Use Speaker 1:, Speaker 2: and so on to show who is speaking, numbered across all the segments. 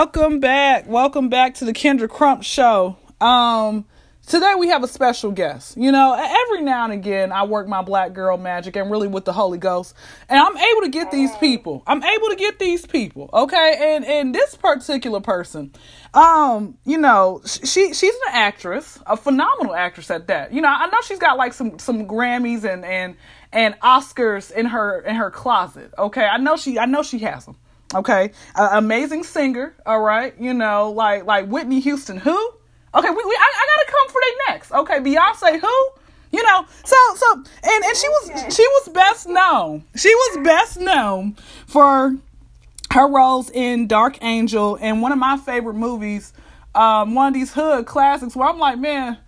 Speaker 1: Welcome back. Welcome back to the Kendra Crump Show. Um, today we have a special guest. You know, every now and again I work my black girl magic and really with the Holy Ghost, and I'm able to get these people. I'm able to get these people. Okay, and and this particular person, um, you know, she she's an actress, a phenomenal actress at that. You know, I know she's got like some some Grammys and and and Oscars in her in her closet. Okay, I know she I know she has them. Okay, uh, amazing singer. All right, you know, like like Whitney Houston. Who? Okay, we, we I, I gotta come for they next. Okay, Beyonce. Who? You know, so so and and she was she was best known. She was best known for her roles in Dark Angel and one of my favorite movies, um, one of these hood classics where I'm like, man,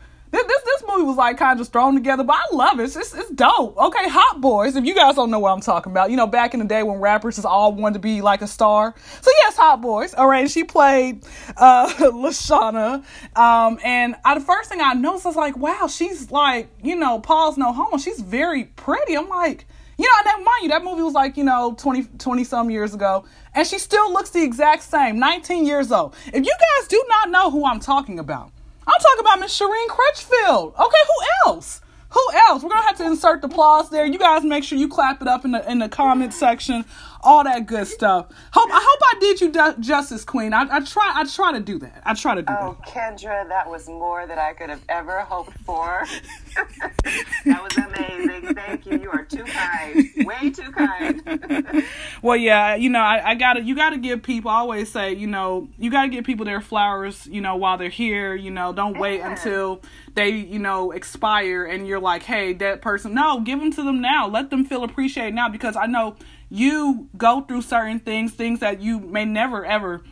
Speaker 1: this, this, movie was like kind of thrown together, but I love it. It's, it's, it's dope. Okay, Hot Boyz. If you guys don't know what I'm talking about, you know, back in the day when rappers just all wanted to be like a star. So yes, Hot Boyz. All right, she played uh, Lashana, um, and I, the first thing I noticed was like, wow, she's like, you know, Paul's no homo. She's very pretty. I'm like. You know, that mind you, that movie was like, you know, 20, 20 some years ago, and she still looks the exact same, 19 years old. If you guys do not know who I'm talking about, I'm talking about Miss Shireen Crutchfield. Okay, who else? Who else? We're gonna have to insert the applause there. You guys make sure you clap it up in the in the comment section all that good stuff. Hope I hope I did you justice, Queen. I, I try I try to do that. I try to do
Speaker 2: oh, that. Oh, Kendra, that was more than I could have ever hoped for. that was amazing. Thank you. You are too kind. Way too kind.
Speaker 1: well, yeah, you know, I, I gotta you gotta give people. I always say, you know, you gotta give people their flowers. You know, while they're here. You know, don't wait until they you know expire and you're like, hey, that person. No, give them to them now. Let them feel appreciated now because I know you go through certain things, things that you may never ever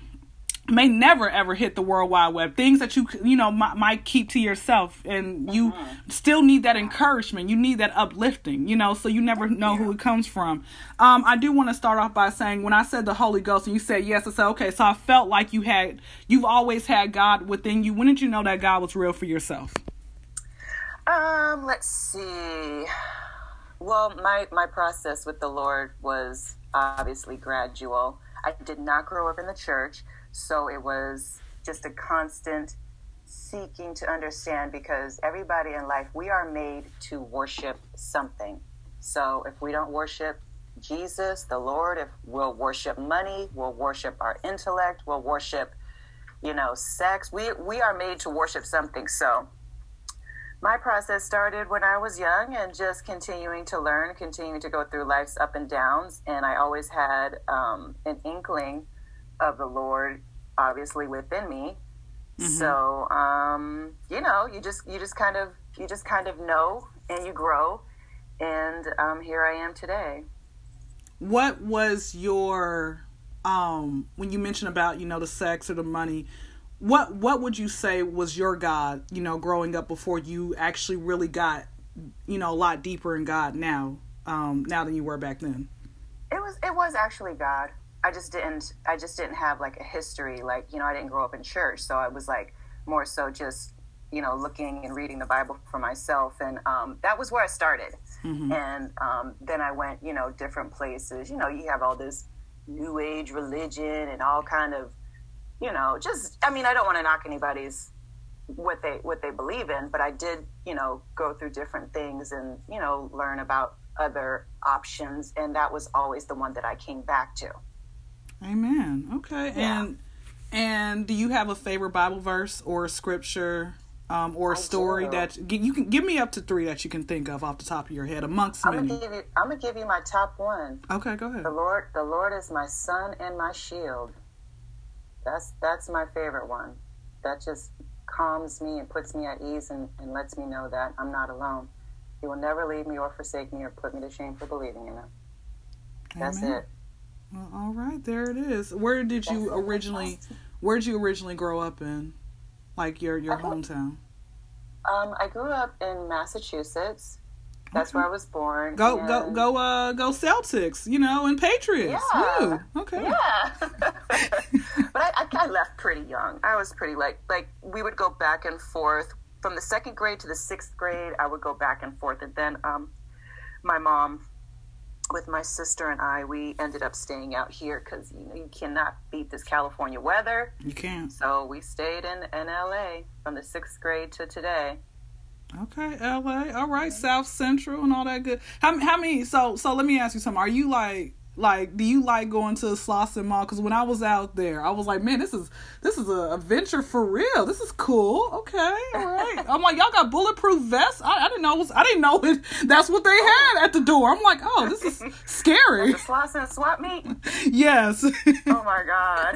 Speaker 1: may never ever hit the world wide web. Things that you you know might, might keep to yourself. And you mm-hmm. still need that encouragement. You need that uplifting you know so you never know yeah. who it comes from. Um i do want to start off by saying when i said the holy ghost and you said yes i said okay so i felt like you had you've always had god within you. When did you know that god was real for yourself?
Speaker 2: Um let's see well, my, my process with the Lord was obviously gradual. I did not grow up in the church, so it was just a constant seeking to understand because everybody in life, we are made to worship something. So if we don't worship Jesus, the Lord, if we'll worship money, we'll worship our intellect, we'll worship, you know, sex. We we are made to worship something. So my process started when I was young and just continuing to learn, continuing to go through life's up and downs. And I always had um, an inkling of the Lord, obviously within me. Mm-hmm. So, um, you know, you just you just kind of you just kind of know and you grow. And um, here I am today.
Speaker 1: What was your um, when you mentioned about you know the sex or the money? What what would you say was your God, you know, growing up before you actually really got, you know, a lot deeper in God now, um, now than you were back then?
Speaker 2: It was it was actually God. I just didn't I just didn't have like a history, like, you know, I didn't grow up in church, so I was like more so just, you know, looking and reading the Bible for myself and um, that was where I started. Mm-hmm. And um, then I went, you know, different places. You know, you have all this new age religion and all kind of you know, just I mean, I don't want to knock anybody's what they what they believe in, but I did, you know, go through different things and, you know, learn about other options and that was always the one that I came back to.
Speaker 1: Amen. Okay. Yeah. And and do you have a favorite Bible verse or scripture um, or a story that you can give me up to three that you can think of off the top of your head amongst
Speaker 2: I'm
Speaker 1: many.
Speaker 2: Gonna give you, I'm gonna give you my top one.
Speaker 1: Okay, go ahead.
Speaker 2: The Lord, the Lord is my sun and my shield. That's that's my favorite one. That just calms me and puts me at ease and, and lets me know that I'm not alone. He will never leave me or forsake me or put me to shame for believing in him. That's Amen. it.
Speaker 1: Well, all right, there it is. Where did you That's originally? Where did you originally grow up in? Like your your hometown?
Speaker 2: Um, I grew up in Massachusetts, that's okay. where I was born.
Speaker 1: Go and... go go uh go Celtics, you know, and Patriots.
Speaker 2: Yeah. Okay. Yeah. but I, I, I left pretty young. I was pretty like like we would go back and forth from the second grade to the sixth grade. I would go back and forth, and then um, my mom with my sister and I, we ended up staying out here because you know you cannot beat this California weather.
Speaker 1: You can't.
Speaker 2: So we stayed in in LA from the sixth grade to today.
Speaker 1: Okay, LA. All right, South Central and all that good. How how many? So so let me ask you something. Are you like like, do you like going to Slauson Mall? Because when I was out there, I was like, man, this is this is a adventure for real. This is cool. Okay, all right. I'm like, y'all got bulletproof vests. I, I didn't know. Was, I didn't know it, that's what they had at the door. I'm like, oh, this is scary.
Speaker 2: the Slauson swap meet.
Speaker 1: yes.
Speaker 2: oh my god.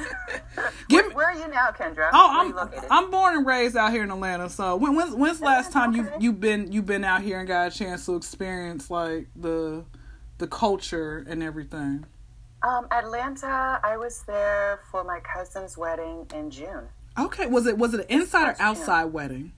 Speaker 2: Give where, where, are you now, Kendra?
Speaker 1: Oh, I'm I'm born and raised out here in Atlanta. So when when's, when's the last time you you've been you've been out here and got a chance to experience like the the culture and everything?
Speaker 2: Um, Atlanta. I was there for my cousin's wedding in June.
Speaker 1: Okay, was it was it an inside or outside June. wedding?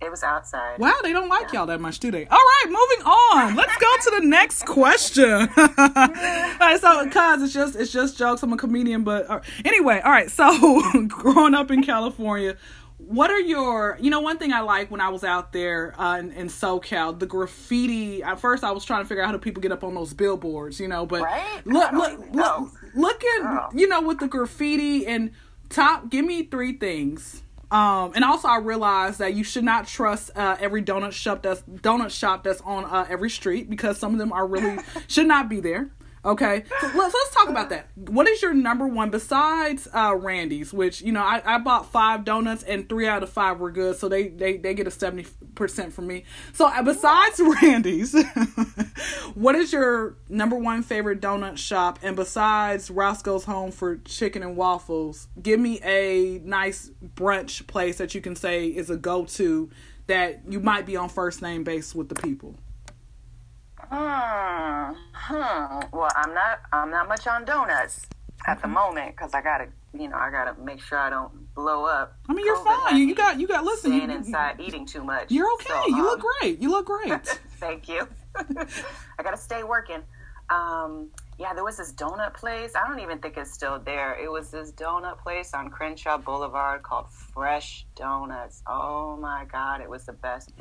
Speaker 2: It was outside.
Speaker 1: Wow, they don't like yeah. y'all that much, do they? All right, moving on. Let's go to the next question. all right, so cause it's just it's just jokes. I'm a comedian, but uh, anyway, all right. So growing up in California, what are your you know one thing i like when i was out there uh, in, in, socal the graffiti at first i was trying to figure out how do people get up on those billboards you know but
Speaker 2: right?
Speaker 1: look look look look at you know with the graffiti and top give me three things um, and also I realized that you should not trust uh, every donut shop that's donut shop that's on uh, every street because some of them are really should not be there. Okay, so let's let's talk about that. What is your number one besides uh, Randy's? Which you know, I, I bought five donuts and three out of five were good, so they they, they get a seventy percent from me. So uh, besides Randy's, what is your number one favorite donut shop? And besides Roscoe's Home for Chicken and Waffles, give me a nice brunch place that you can say is a go to that you might be on first name base with the people.
Speaker 2: Hmm. Hmm. Well, I'm not. I'm not much on donuts at the moment because I gotta, you know, I gotta make sure I don't blow up.
Speaker 1: I mean, you're fine. You, you got. You got. Listen,
Speaker 2: staying
Speaker 1: you,
Speaker 2: inside eating too much.
Speaker 1: You're okay. So, you um, look great. You look great.
Speaker 2: thank you. I gotta stay working. Um, yeah, there was this donut place. I don't even think it's still there. It was this donut place on Crenshaw Boulevard called Fresh Donuts. Oh my god, it was the best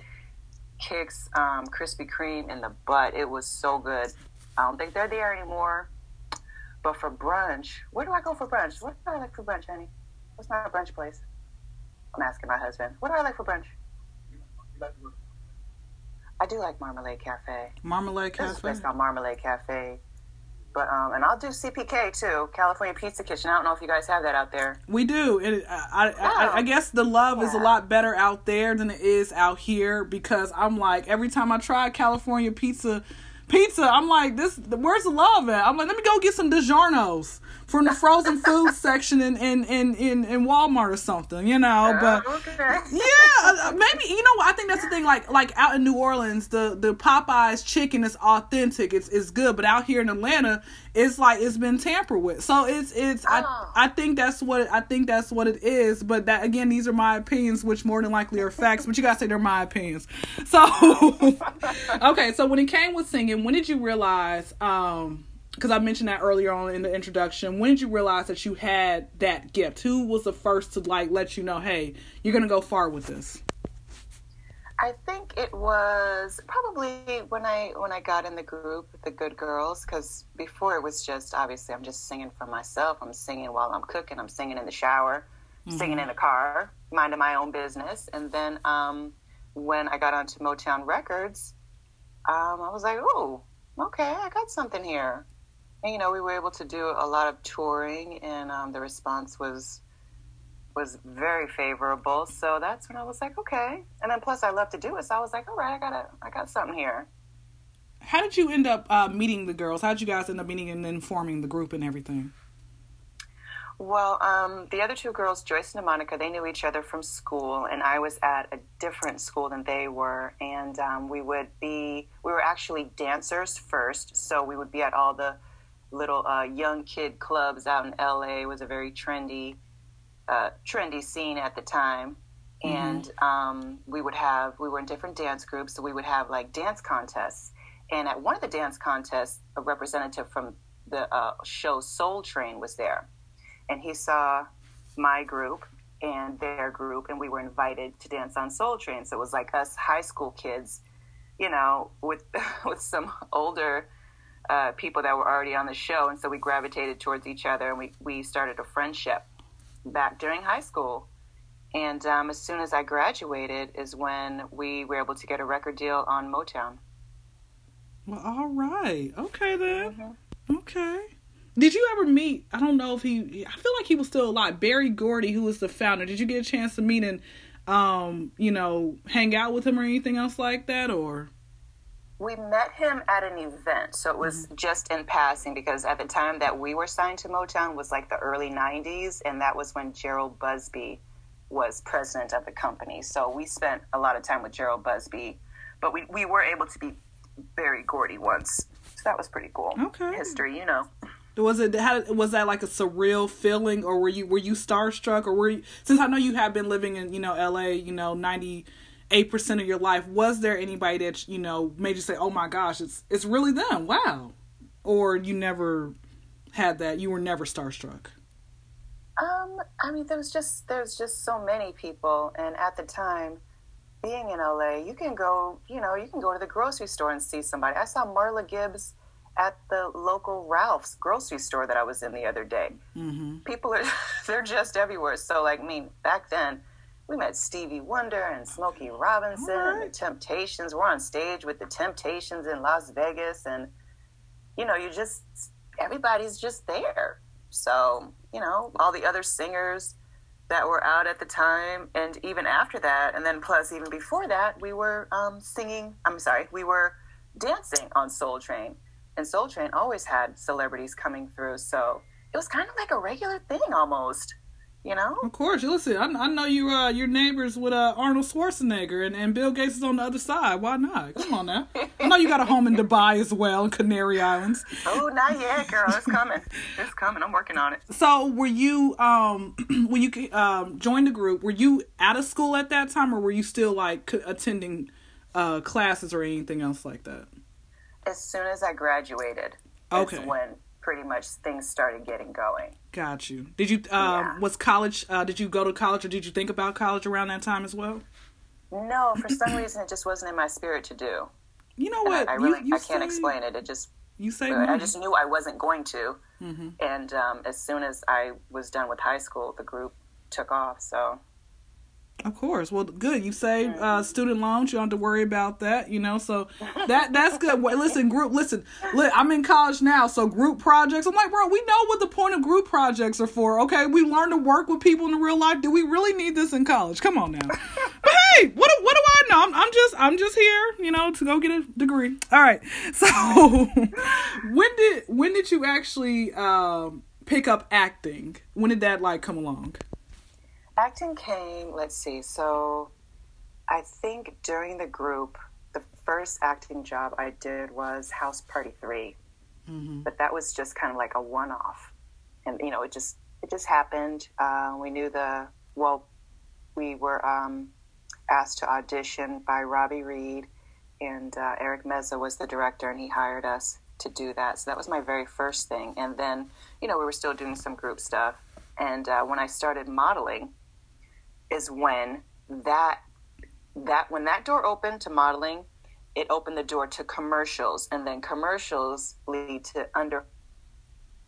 Speaker 2: kicks um, Krispy Kreme in the butt. It was so good. I don't think they're there anymore. But for brunch, where do I go for brunch? What do I like for brunch, honey? What's my brunch place? I'm asking my husband. What do I like for brunch? I do like Marmalade Cafe.
Speaker 1: Marmalade Cafe. This
Speaker 2: place called Marmalade Cafe. But um, and I'll do CPK too, California Pizza Kitchen. I don't know if you guys have that out there.
Speaker 1: We do. It, I, I, I, I guess the love yeah. is a lot better out there than it is out here because I'm like every time I try California pizza, pizza, I'm like this. Where's the love at? I'm like, let me go get some DiGiorno's from the frozen food section in, in, in, in, in Walmart or something, you know. But
Speaker 2: okay.
Speaker 1: yeah, uh, maybe you know. I think that's the thing. Like like out in New Orleans, the the Popeyes chicken is authentic. It's it's good. But out here in Atlanta, it's like it's been tampered with. So it's it's. Oh. I I think that's what I think that's what it is. But that again, these are my opinions, which more than likely are facts. But you gotta say they're my opinions. So okay. So when it came with singing, when did you realize? um because I mentioned that earlier on in the introduction. When did you realize that you had that gift? Who was the first to like let you know, hey, you're gonna go far with this?
Speaker 2: I think it was probably when I when I got in the group the good girls because before it was just obviously I'm just singing for myself. I'm singing while I'm cooking. I'm singing in the shower, mm-hmm. singing in the car, minding my own business. And then um, when I got onto Motown Records, um, I was like, oh, okay, I got something here and, you know, we were able to do a lot of touring, and um, the response was was very favorable. So that's when I was like, okay. And then plus, I love to do it, so I was like, all right, I got a, I got something here.
Speaker 1: How did you end up uh, meeting the girls? How did you guys end up meeting and then forming the group and everything?
Speaker 2: Well, um, the other two girls, Joyce and Monica, they knew each other from school, and I was at a different school than they were. And um, we would be, we were actually dancers first, so we would be at all the little uh, young kid clubs out in LA. It was a very trendy, uh, trendy scene at the time. Mm-hmm. And um, we would have, we were in different dance groups, so we would have like dance contests. And at one of the dance contests, a representative from the uh, show Soul Train was there. And he saw my group and their group, and we were invited to dance on Soul Train. So it was like us high school kids, you know, with with some older uh, people that were already on the show, and so we gravitated towards each other, and we we started a friendship back during high school. And um, as soon as I graduated, is when we were able to get a record deal on Motown.
Speaker 1: Well, all right, okay then, mm-hmm. okay. Did you ever meet? I don't know if he. I feel like he was still alive. Berry Gordy, who was the founder. Did you get a chance to meet and, um, you know, hang out with him or anything else like that, or?
Speaker 2: We met him at an event so it was mm-hmm. just in passing because at the time that we were signed to motown was like the early 90s and that was when jheryl busby was president of the company. So we spent a lot of time with jheryl busby but we, we were able to be berry gordy once. So that was pretty cool
Speaker 1: okay.
Speaker 2: history you know.
Speaker 1: Was it how, was that like a surreal feeling or were you were you starstruck or were you since i know you have been living in you know la you know 90 eight percent of your life, was there anybody that you know made you say, "Oh my gosh, it's it's really them"? Wow, or you never had that? You were never starstruck.
Speaker 2: Um, I mean, there was just there's just so many people, and at the time, being in LA, you can go, you know, you can go to the grocery store and see somebody. I saw Marla Gibbs at the local Ralph's grocery store that I was in the other day. Mm-hmm. People are they're just everywhere. So, like, I mean, back then we met Stevie Wonder and Smokey Robinson right. and the Temptations. We're on stage with the Temptations in Las Vegas, and you know, you just everybody's just there. So you know, all the other singers that were out at the time, and even after that, and then plus even before that, we were um, singing. I'm sorry, we were dancing on Soul Train, and Soul Train always had celebrities coming through. So it was kind of like a regular thing almost you know.
Speaker 1: Of course, listen. I, I know you. Uh, your neighbors with uh, Arnold Schwarzenegger and, and Bill Gates is on the other side. Why not? Come on now. I know you got a home in Dubai as well, in Canary Islands.
Speaker 2: Oh, not yet, girl. It's coming. It's coming. I'm working on it.
Speaker 1: So, were you um when you um joined the group? Were you out of school at that time, or were you still like attending uh classes or anything else like that?
Speaker 2: As soon as I graduated, okay, when pretty much things started getting going.
Speaker 1: Got you. Did you um yeah. was college uh did you go to college or did you think about college around that time as well?
Speaker 2: No, for some reason it just wasn't in my spirit to do.
Speaker 1: You know what?
Speaker 2: I, I, really you, you I can't say, explain it. It just
Speaker 1: you say
Speaker 2: I just knew I wasn't going to. Mm-hmm. And um, as soon as I was done with high school, the group took off. So
Speaker 1: of course. Well, good. You save uh, student loans. You don't have to worry about that. You know, so that that's good. listen, group. Listen, look, I'm in college now, so group projects. I'm like, bro, we know what the point of group projects are for. Okay, we learn to work with people in real life. Do we really need this in college? Come on now. but hey, what what do I know? I'm, I'm just I'm just here, you know, to go get a degree. All right. So when did when did you actually um, pick up acting? When did that like come along?
Speaker 2: Acting came, let's see, so I think during the group, the first acting job I did was House Party 3. Mm-hmm. But that was just kind of like a one off. And, you know, it just, it just happened. Uh, we knew the, well, we were um, asked to audition by Robi Reed, and uh, Eric Meza was the director, and he hired us to do that. So that was my very first thing. And then, you know, we were still doing some group stuff. And uh, when I started modeling, is when that that when that door opened to modeling, it opened the door to commercials, and then commercials lead to under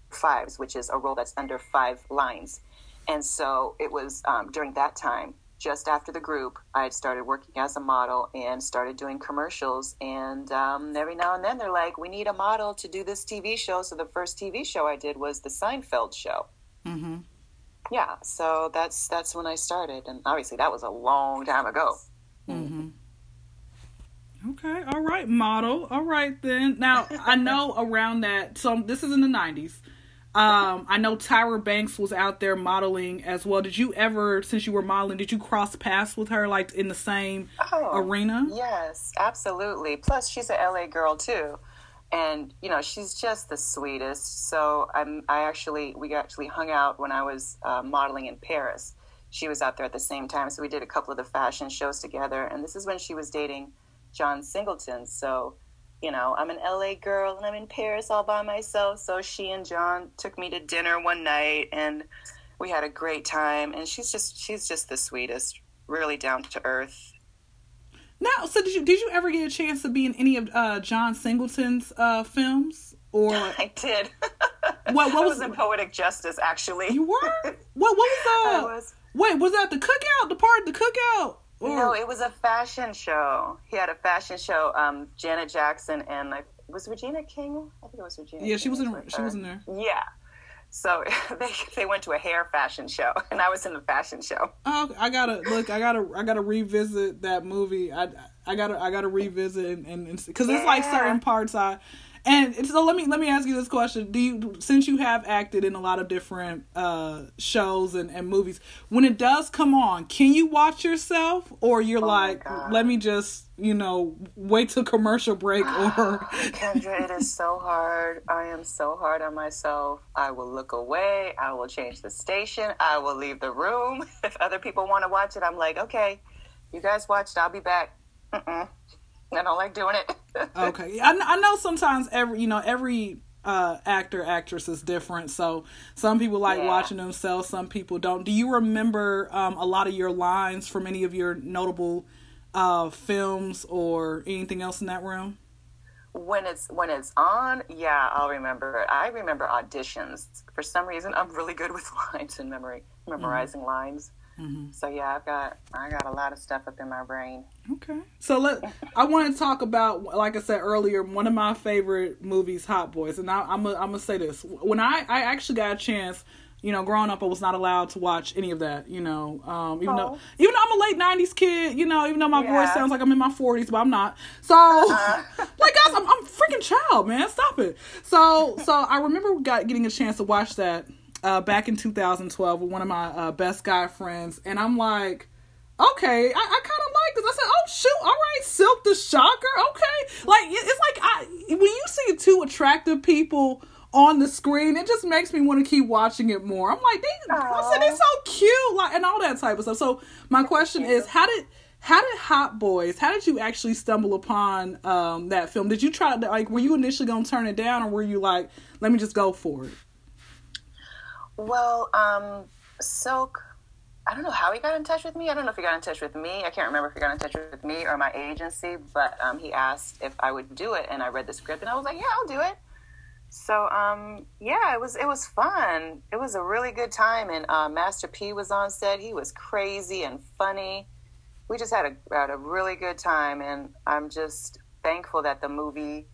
Speaker 2: fives, which is a role that's under five lines. And so it was um, during that time, just after the group, I had started working as a model and started doing commercials. And um, every now and then they're like, we need a model to do this TV show. So the first TV show I did was the Seinfeld show. Mm-hmm yeah, so that's that's when I started, and obviously that was a long time ago.
Speaker 1: Mm-hmm. Okay, all right, model. All right then. Now I know around that. So this is in the nineties. Um, I know Tyra Banks was out there modeling as well. Did you ever, since you were modeling, did you cross paths with her like in the same oh, arena?
Speaker 2: Yes, absolutely. Plus, she's a LA girl too and you know she's just the sweetest. So i'm i actually we actually hung out when i was uh, modeling in paris. She was out there at the same time. So we did a couple of the fashion shows together. And this is when she was dating john singleton. So you know i'm an la girl and i'm in paris all by myself. So she and john took me to dinner one night and we had a great time. And she's just she's just the sweetest really down to earth
Speaker 1: now, so did you did you ever get a chance to be in any of uh, John Singleton's uh, films? or
Speaker 2: I did.
Speaker 1: What- what was-
Speaker 2: was in poetic justice actually?
Speaker 1: you were? What what was
Speaker 2: I
Speaker 1: that?
Speaker 2: was.
Speaker 1: Wait, was that the cookout? The part of the cookout? Or,
Speaker 2: No, it was a fashion show. He had a fashion show. Um, Janet Jackson and like was Regina King. I think it was Regina.
Speaker 1: yeah, she
Speaker 2: King
Speaker 1: was in. She was in there.
Speaker 2: Yeah. So they they went to a hair fashion show, and I was in the fashion show.
Speaker 1: Oh, I gotta look. I gotta. I gotta revisit that movie. I. I gotta. I gotta revisit and and because it's like certain parts I. And so let me let me ask you this question: Do you since you have acted in a lot of different uh, shows and, and movies, when it does come on, can you watch yourself, or you're
Speaker 2: Oh
Speaker 1: like, let me just you know wait till commercial break, or
Speaker 2: Kendra, it is so hard. I am so hard on myself. I will look away. I will change the station. I will leave the room. If other people want to watch it, I'm like, okay, you guys watched. I'll be back. Mm-mm. I don't like doing it.
Speaker 1: okay I, I know sometimes every you know every uh actor actress is different so some people like
Speaker 2: Yeah.
Speaker 1: watching themselves some people don't do you remember um a lot of your lines from any of your notable uh films or anything else in that realm
Speaker 2: when it's when it's on, yeah, I'll remember. I remember auditions. For some reason, I'm really good with lines and memory, memorizing lines. So yeah, I've got I got a lot of stuff up in my brain.
Speaker 1: okay so let i want to talk about like i said earlier one of my favorite movies hot boyz and I, i'm gonna I'm gonna say this when i i actually got a chance you know, growing up, I was not allowed to watch any of that. You know, um, even though
Speaker 2: Oh.
Speaker 1: even though I'm a late '90s kid, you know, even though my voice sounds like I'm in my 40s, but I'm not. So, like, guys, I'm, I'm a freaking child, man. Stop it. So, so I remember got getting a chance to watch that uh, back in 2012 with one of my uh, best guy friends, and I'm like, okay, I, I kind of like this. I said, oh shoot, all right, Silk the Shocker, okay. Like it's like I when you see two attractive people on the screen, it just makes me want to keep watching it more. I'm like, they, I said, they're so cute, like and all that type of stuff. So my question is, how did how did Hot Boyz? How did you actually stumble upon um, that film? Did you try to like? Were you initially gonna turn it down, or were you like, let me just go for it?
Speaker 2: Well, um, Silk, I don't know how he got in touch with me. I don't know if he got in touch with me. I can't remember if he got in touch with me or my agency, but um, he asked if I would do it, and I read the script, and I was like, yeah, I'll do it. So, um, yeah, it was it was fun. It was a really good time, and uh, Master P was on set. He was crazy and funny. We just had a had a really good time, and I'm just thankful that the movie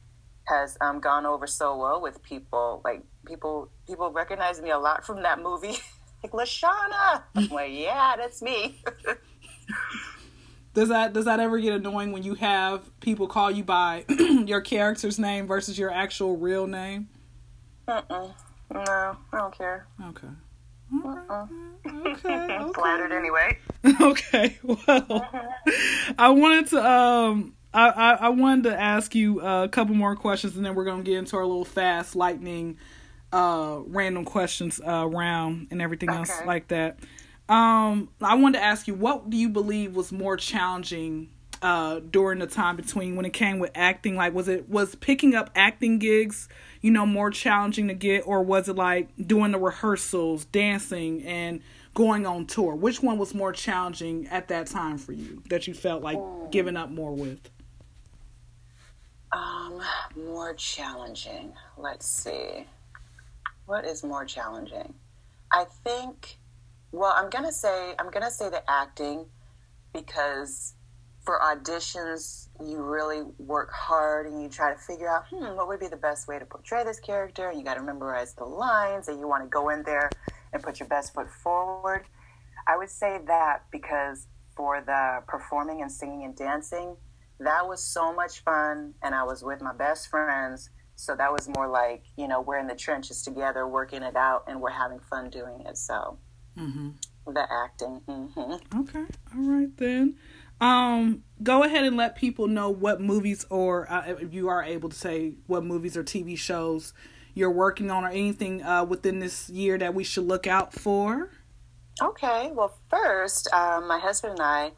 Speaker 2: has um, gone over so well with people. Like people, people recognize me a lot from that movie. like Lashana, I'm like, yeah, that's me.
Speaker 1: Does that does that ever get annoying when you have people call you by your character's name versus your actual real name?
Speaker 2: Mm-mm. No, I don't care.
Speaker 1: Okay. Right. Okay.
Speaker 2: I'm flattered anyway.
Speaker 1: okay. Well, I wanted to um I, I I wanted to ask you a couple more questions and then we're gonna get into our little fast lightning uh random questions uh round and everything else like that. Um I wanted to ask you what do you believe was more challenging uh during the time between when it came with acting like was it was picking up acting gigs you know more challenging to get or was it like doing the rehearsals dancing and going on tour which one was more challenging at that time for you that you felt like giving up more with
Speaker 2: Um, more challenging. Let's see. What is more challenging? I think. Well, I'm gonna say I'm gonna say the acting because for auditions you really work hard and you try to figure out hmm what would be the best way to portray this character and you got to memorize the lines and you want to go in there and put your best foot forward. I would say that because for the performing and singing and dancing, that was so much fun and I was with my best friends. So that was more like, you know, we're in the trenches together working it out and we're having fun doing it. So
Speaker 1: mm-hmm.
Speaker 2: the acting. hmm
Speaker 1: Okay. All right then. Um, go ahead and let people know what movies or uh, if you are able to say what movies or TV shows you're working on or anything uh, within this year that we should look out for.
Speaker 2: Okay. Well, first, um, my husband and I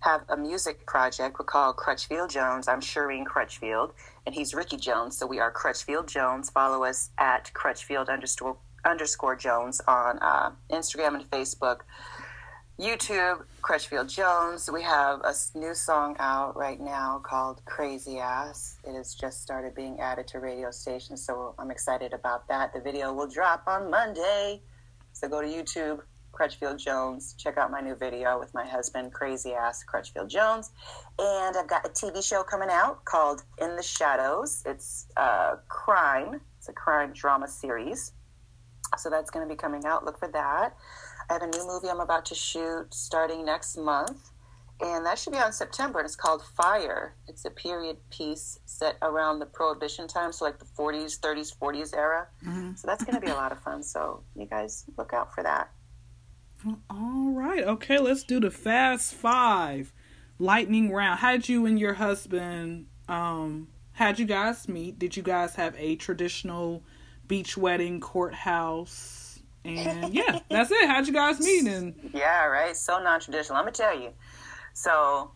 Speaker 2: have a music project we call Crutchfield Jones. I'm Shireen Crutchfield, and he's Ricky Jones. So we are Crutchfield Jones. Follow us at Crutchfield underscore underscore Jones on uh, Instagram and Facebook. YouTube, Crutchfield Jones. We have a new song out right now called Crazy Ass. It has just started being added to radio stations, so I'm excited about that. The video will drop on Monday. So go to YouTube, Crutchfield Jones. Check out my new video with my husband, Crazy Ass Crutchfield Jones. And I've got a TV show coming out called In the Shadows. It's a crime, it's a crime drama series. So that's going to be coming out. Look for that. I have a new movie I'm about to shoot starting next month, and that should be on September. And it's called Fire. It's a period piece set around the Prohibition time, so like the 40s, 30s, 40s era. Mm-hmm. So that's going to be a lot of fun. So you guys look out for that.
Speaker 1: All right. Okay, let's do the fast five lightning round. How did you and your husband um how'd you guys meet? Did you guys have a traditional beach wedding courthouse? And yeah, that's it. How'd you guys meet? And
Speaker 2: yeah, right. So non-traditional. I'm gonna tell you. So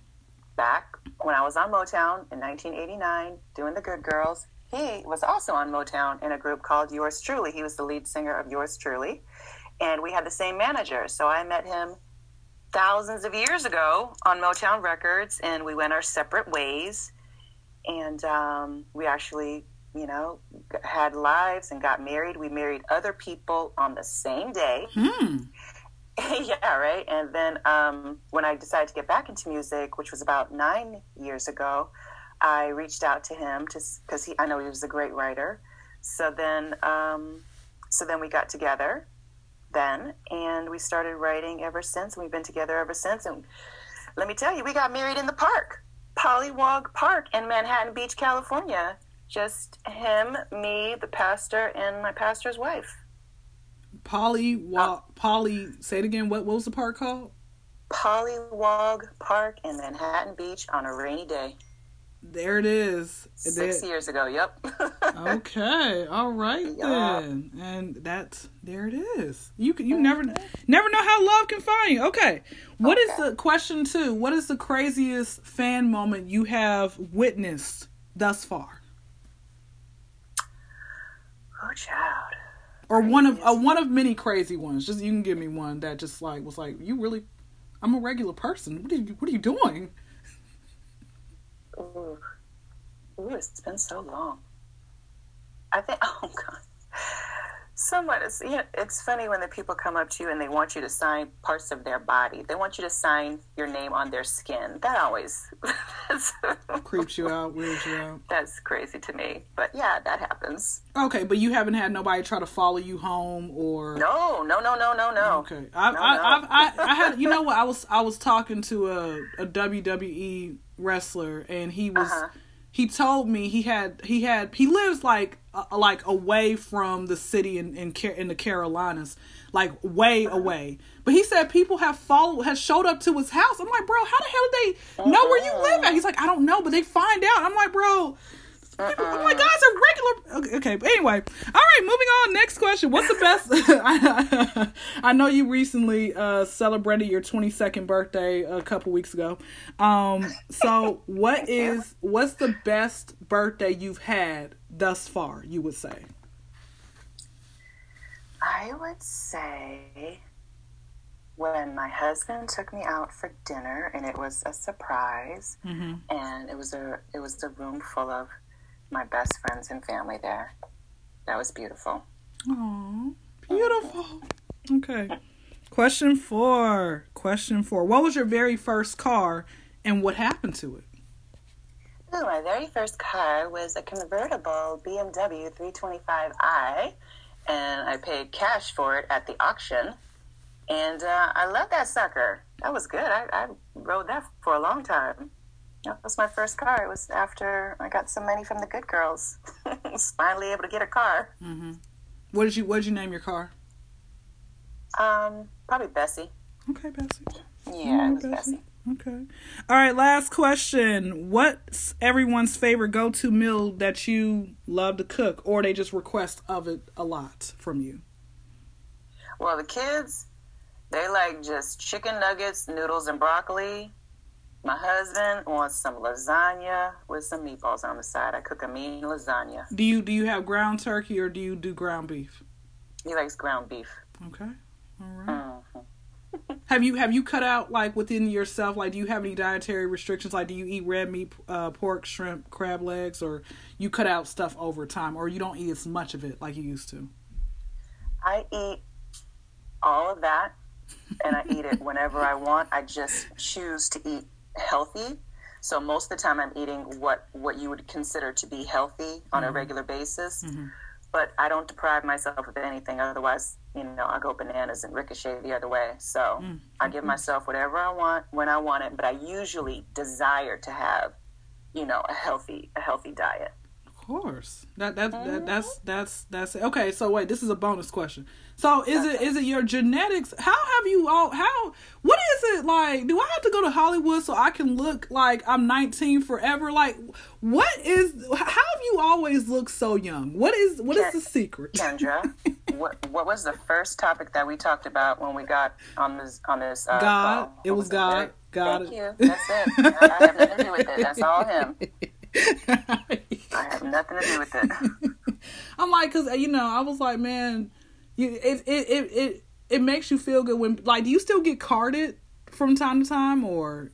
Speaker 2: back when I was on Motown in 1989, doing the Good Girls, he was also on Motown in a group called Yours Truly. He was the lead singer of Yours Truly, and we had the same manager. So I met him thousands of years ago on Motown Records, and we went our separate ways. And um, we actually you know, had lives and got married. We married other people on the same day. Hmm. yeah, right. And then um, when I decided to get back into music, which was about nine years ago, I reached out to him to because he I know he was a great writer. So then, um, so then we got together then, and we started writing ever since. And we've been together ever since. And let me tell you, we got married in the park, Pollywog Park in Manhattan Beach, California just him, me, the pastor, and my pastor's wife.
Speaker 1: Polly, wa- oh. Polly. Say it again. What, what was the park called?
Speaker 2: Pollywog Park in Manhattan Beach on a rainy day.
Speaker 1: There it is.
Speaker 2: Six there. years ago. Yep.
Speaker 1: okay. All right then. And that's there. It is. You can. You never never know how love can find you. Okay. What okay. is the question two? What is the craziest fan moment you have witnessed thus far?
Speaker 2: Oh, child.
Speaker 1: Or one of uh, one of many crazy ones. Just you can give me one that just like was like you really. I'm a regular person. What are you What are you doing?
Speaker 2: Ooh, Ooh it's been so long. I think. Oh God. Somewhat, it's, know, it's funny when the people come up to you and they want you to sign parts of their body. They want you to sign your name on their skin. That always
Speaker 1: creeps you out, weirds you out.
Speaker 2: That's crazy to me. But yeah, that happens.
Speaker 1: Okay, but you haven't had nobody try to follow you home or
Speaker 2: no, no, no, no, no, no.
Speaker 1: Okay, I, no, I, no. I, I, I, had, you know what? I was, I was talking to a, a WWE wrestler, and he was. Uh-huh he told me he had he had he lives like uh, like away from the city in in, in the Carolinas, like way away. But he said people have followed has showed up to his house. I'm like, bro, how the hell did they know where you live at? He's like, I don't know, but they find out. I'm like, bro, uh-uh. Oh my God, it's a regular. Okay, okay, but anyway, all right, moving on. Next question. What's the best? I know you recently uh, celebrated your 22nd birthday a couple weeks ago. Um, so what is what's the best birthday you've had thus far? You would say.
Speaker 2: I would say when my husband took me out for dinner and it was a surprise mm-hmm. and it was a it was a room full of my best friends and family there. That was beautiful.
Speaker 1: Oh, beautiful. Okay. Question four. Question four. What was your very first car and what happened to it?
Speaker 2: Ooh, my very first car was a convertible BMW 325i, and I paid cash for it at the auction. And uh, I love that sucker. That was good. I, I rode that for a long time. That was my first car. It was after I got some money from the Good Girls. was finally able to get a car.
Speaker 1: Mm-hmm. What did you What did you name your car?
Speaker 2: Um, probably Bessie.
Speaker 1: Okay, Bessie.
Speaker 2: Yeah, it was Bessie. Bessie.
Speaker 1: Okay. All right, last question. What's everyone's favorite go to meal that you love to cook or they just request of it a lot from you?
Speaker 2: Well, the kids, they like just chicken nuggets, noodles, and broccoli. My husband wants some lasagna with some meatballs on the side. I cook a mean lasagna.
Speaker 1: Do you do you have ground turkey or do you do ground beef?
Speaker 2: He likes ground beef.
Speaker 1: Okay. All right. mm-hmm. Have you have you cut out like within yourself? Like, do you have any dietary restrictions? Like, do you eat red meat, uh, pork, shrimp, crab legs, or you cut out stuff over time, or you don't eat as much of it like you used to?
Speaker 2: I eat all of that, and I eat it whenever I want. I just choose to eat healthy. So most of the time, I'm eating what what you would consider to be healthy on mm-hmm. a regular basis. Mm-hmm. But I don't deprive myself of anything. Otherwise, you know, I go bananas and ricochet the other way. So mm-hmm. I give myself whatever I want when I want it. But I usually desire to have, you know, a healthy a healthy diet
Speaker 1: course. That that, that that's that's that's okay. So wait, this is a bonus question. So is it is it your genetics? How have you all? How what is it like? Do I have to go to Hollywood so I can look like I'm 19 forever? Like what is? How have you always looked so young? What is what is the secret?
Speaker 2: Kendra, what what was the first topic that we talked about when we got on this on this? Uh,
Speaker 1: God. It was, was God. It? God.
Speaker 2: Thank you. That's it. I have nothing to do with it. That's all him. I have nothing to do with it.
Speaker 1: I'm like, cause uh, you know, I was like, man, you, it, it, it, it, it makes you feel good when, like, do you still get carded from time to time, or?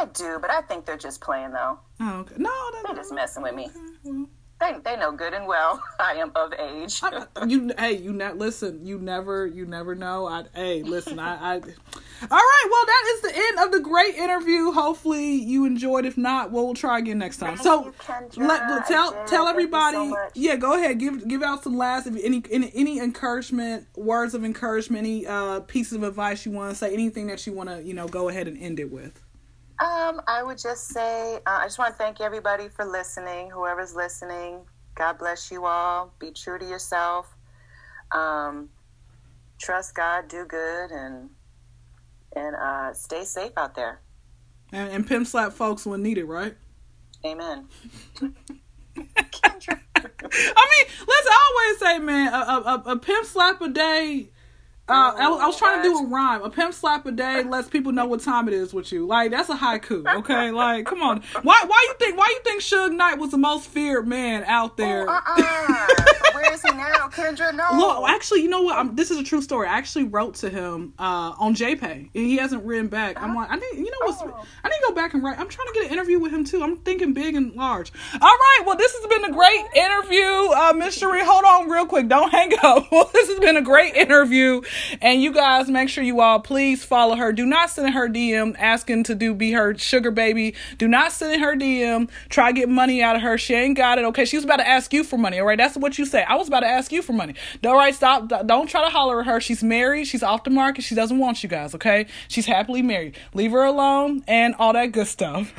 Speaker 2: I do, but I think they're just playing though.
Speaker 1: Oh, okay. No,
Speaker 2: they're just messing with me. Okay, well. They, they know good and well I am of age.
Speaker 1: I, you hey you ne- listen you never you never know I hey listen I, I all right, well, that is the end of the great interview. Hopefully, you enjoyed. If not, well, we'll try again next time.
Speaker 2: Thank
Speaker 1: so,
Speaker 2: you,
Speaker 1: let, tell tell everybody. So yeah, go ahead. Give give out some last if any any, any encouragement, words of encouragement, any uh, pieces of advice you want to say, anything that you want to you know go ahead and end it with.
Speaker 2: Um, I would just say uh, I just want to thank everybody for listening. Whoever's listening, God bless you all. Be true to yourself. Um, trust God. Do good and and uh, stay safe out there.
Speaker 1: And, and pimp slap folks when needed, right?
Speaker 2: Amen.
Speaker 1: I mean, let's always say, man, a, a, a pimp slap a day uh, I, I, was trying to do a rhyme. A pimp slap a day lets people know what time it is with you. Like that's a haiku, okay? Like, come on. Why? Why you think? Why you think Suge Knight was the most feared man out there?
Speaker 2: Oh, uh-uh. Where is he now, Kendra? No.
Speaker 1: Well, actually, you know what? I'm, this is a true story. I actually wrote to him uh, on JPay, and he hasn't written back. I'm like, I need, you know what? Oh. I need to go back and write. I'm trying to get an interview with him too. I'm thinking big and large. All right. Well, this has been a great interview, uh, Miss Cherie. Hold on, real quick. Don't hang up. Well, this has been a great interview, and you guys make sure you all please follow her. Do not send her DM asking to do be her sugar baby. Do not send her DM. Try get money out of her. She ain't got it. Okay, she was about to ask you for money. All right, that's what you say. I was about to ask you for money. All right, stop. Don't try to holler at her. She's married. She's off the market. She doesn't want you guys. Okay, she's happily married. Leave her alone and all that good stuff.